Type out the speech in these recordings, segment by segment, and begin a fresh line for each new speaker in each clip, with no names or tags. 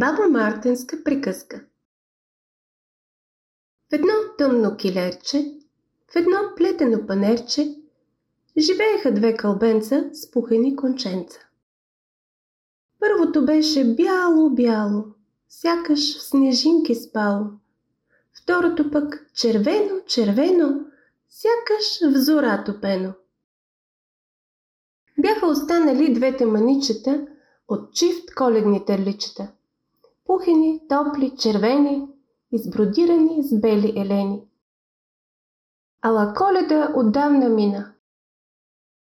Баба Мартинска приказка В едно тъмно килерче, в едно плетено панерче, живееха две кълбенца с пухени конченца. Първото беше бяло-бяло, сякаш в снежинки спало. Второто пък червено-червено, сякаш в зора топено. Бяха останали двете маничета от чифт коледни търличета – пухени, топли, червени, избродирани с бели елени. Ала коледа отдавна мина.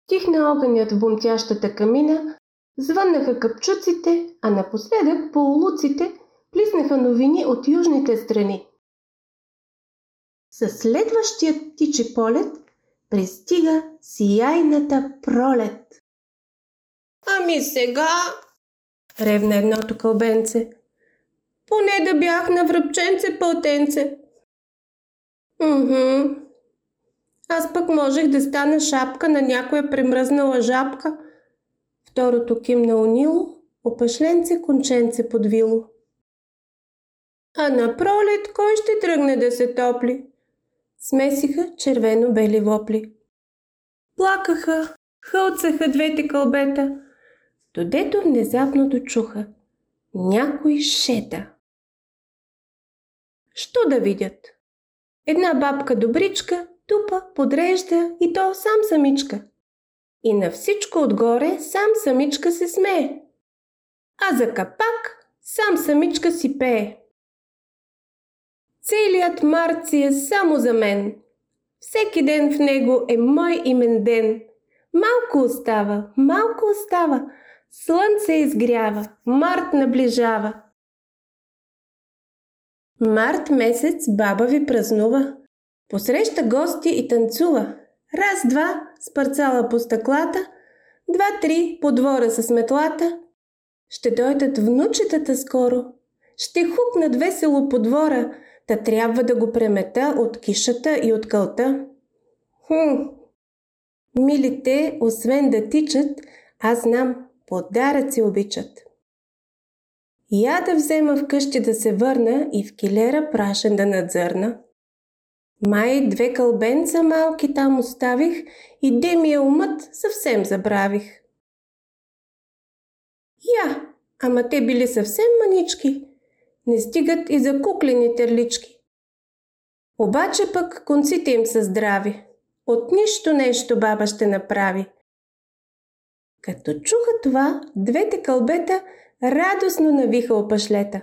Тихна огънят в бумтящата камина, звъннаха капчуците, а напоследък по улуците плиснаха новини от южните страни. Със следващия птичи полет пристига сияйната пролет.
Ами сега,
ревна едното кълбенце,
поне да бях на връбченце пълтенце.
Уху. Аз пък можех да стана шапка на някоя премръзнала жабка. Второто кимна унило, опашленце конченце подвило.
А на пролет кой ще тръгне да се топли?
Смесиха червено-бели вопли. Плакаха, хълцаха двете кълбета, додето внезапно дочуха. Някой шета. Що да видят? Една бабка добричка тупа, подрежда и то сам самичка. И на всичко отгоре сам самичка се смее. А за капак сам самичка си пее. Целият март си е само за мен. Всеки ден в него е мой имен ден. Малко остава, малко остава. Слънце изгрява, март наближава. Март месец баба ви празнува. Посреща гости и танцува. Раз-два с парцала по стъклата, два-три по двора с метлата. Ще дойдат внучетата скоро. Ще хукнат весело по двора, та трябва да го премета от кишата и от кълта. Хм, милите, освен да тичат, аз знам, подаръци обичат. Я да взема вкъщи да се върна и в килера прашен да надзърна. Май две кълбенца малки там оставих и де ми е умът съвсем забравих. Я, ама те били съвсем манички, не стигат и за куклени терлички. Обаче пък конците им са здрави. От нищо нещо баба ще направи. Като чуха това, двете кълбета – радостно навиха опашлета.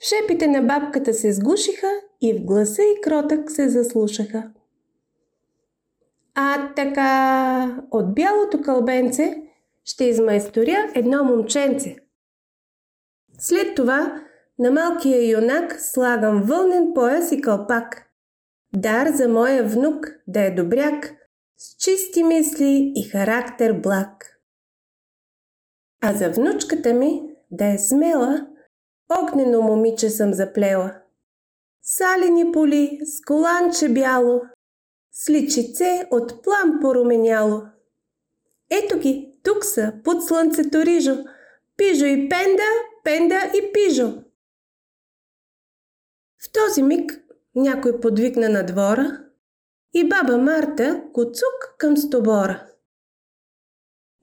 Шепите на бабката се сгушиха и в гласа и кротък се заслушаха. А така, от бялото кълбенце ще измайсторя едно момченце. След това на малкия юнак слагам вълнен пояс и кълпак. Дар за моя внук да е добряк, с чисти мисли и характер благ. А за внучката ми да е смела, огнено момиче съм заплела. Салени поли с коланче бяло, с личице от плам поруменяло. Ето ги, тук са, под слънцето рижо, пижо и пенда, пенда и пижо. В този миг някой подвикна на двора и баба Марта коцук към стобора.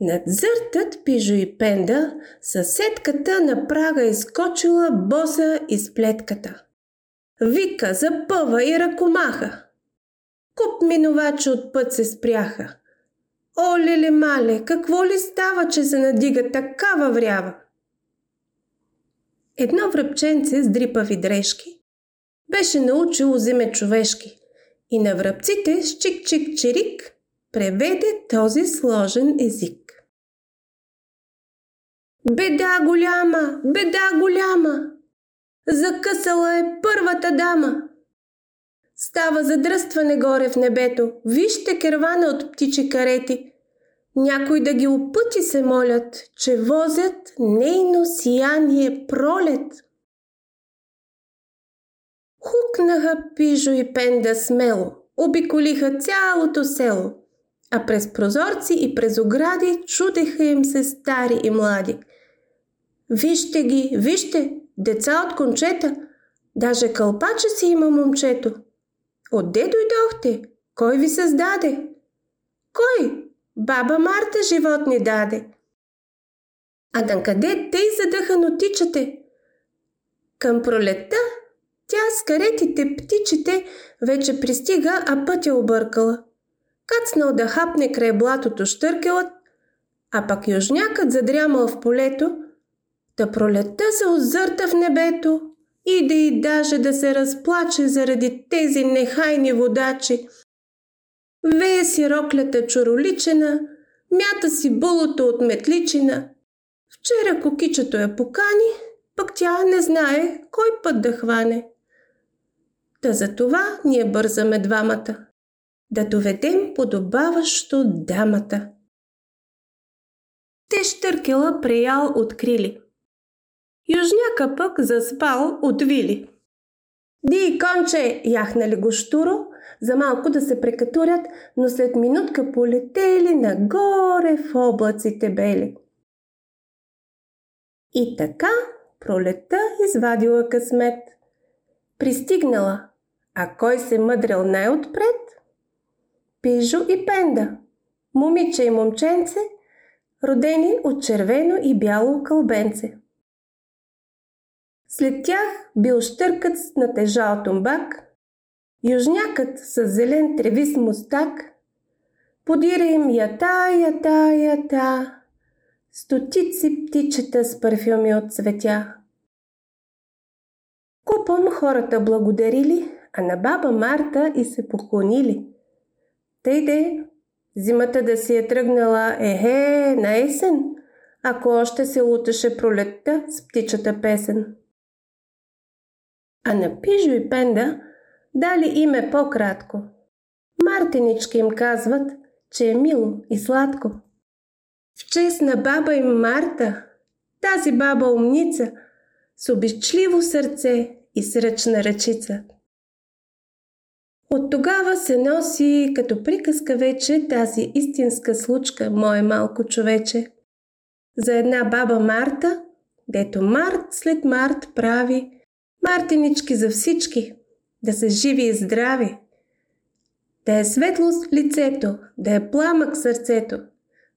Надзъртът Пижо и Пенда, съседката на прага изкочила боса из плетката. Вика, запъва и ръкомаха. Куп минувачи от път се спряха. О, леле мале, какво ли става, че се надига такава врява? Едно връбченце с дрипави дрежки беше научило зиме човешки и на връбците с чик-чик-чирик преведе този сложен език. Беда голяма, беда голяма! Закъсала е първата дама. Става задръстване горе в небето. Вижте кервана от птичи карети. Някой да ги опъти се молят, че возят нейно сияние пролет. Хукнаха Пижо и Пенда смело, обиколиха цялото село, а през прозорци и през огради чудеха им се стари и млади – Вижте ги, вижте, деца от кончета. Даже кълпача си има момчето. Отде дойдохте? Кой ви създаде? Кой? Баба Марта живот ни даде. А на къде тъй задъхано тичате? Към пролетта тя с каретите птичите вече пристига, а пътя объркала. Кацнал да хапне край блатото штъркелът, а пък южнякът задрямал в полето, да пролетта се озърта в небето, иде и даже да се разплаче заради тези нехайни водачи. Вее си роклята чороличена, мята си булото от метличина. Вчера кокичето я покани, пък тя не знае кой път да хване. Та за това ние бързаме двамата. Да доведем подобаващо дамата. Те штъркела преял открили. Южняка пък заспал от вили. Ди, конче, яхнали го штуро, за малко да се прекатурят, но след минутка полетели нагоре в облаците бели. И така пролета извадила късмет. Пристигнала, а кой се мъдрил най-отпред? Пижо и Пенда, момиче и момченце, родени от червено и бяло кълбенце. След тях бил щъркът с натежал тумбак, южнякът с зелен тревис мустак, подира им ята, ята, ята, стотици птичета с парфюми от цветя. Купом хората благодарили, а на баба Марта и се поклонили. Тъй де, зимата да си е тръгнала ехе на есен, ако още се луташе пролетта с птичата песен. А на Пижо и Пенда дали име по-кратко. Мартинички им казват, че е мило и сладко. В чест на баба им Марта, тази баба умница, с обичливо сърце и сръчна ръчица. От тогава се носи като приказка вече тази истинска случка, мое малко човече. За една баба Марта, дето март след март прави Мартинички за всички, да са живи и здрави. Да е светлост лицето, да е пламък сърцето,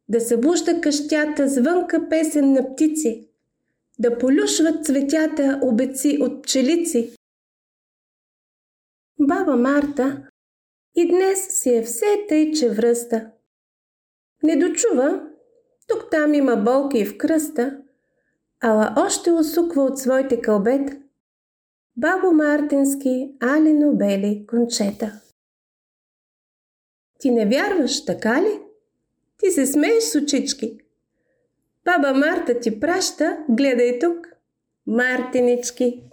да събужда къщята звънка песен на птици, да полюшват цветята обеци от пчелици. Баба Марта и днес си е все тъй, че връста. Не дочува, тук там има болки и в кръста, ала още усуква от своите кълбета Бабо Мартински, Алино Бели, Кончета. Ти не вярваш, така ли? Ти се смееш с очички. Баба Марта ти праща, гледай тук. Мартинички,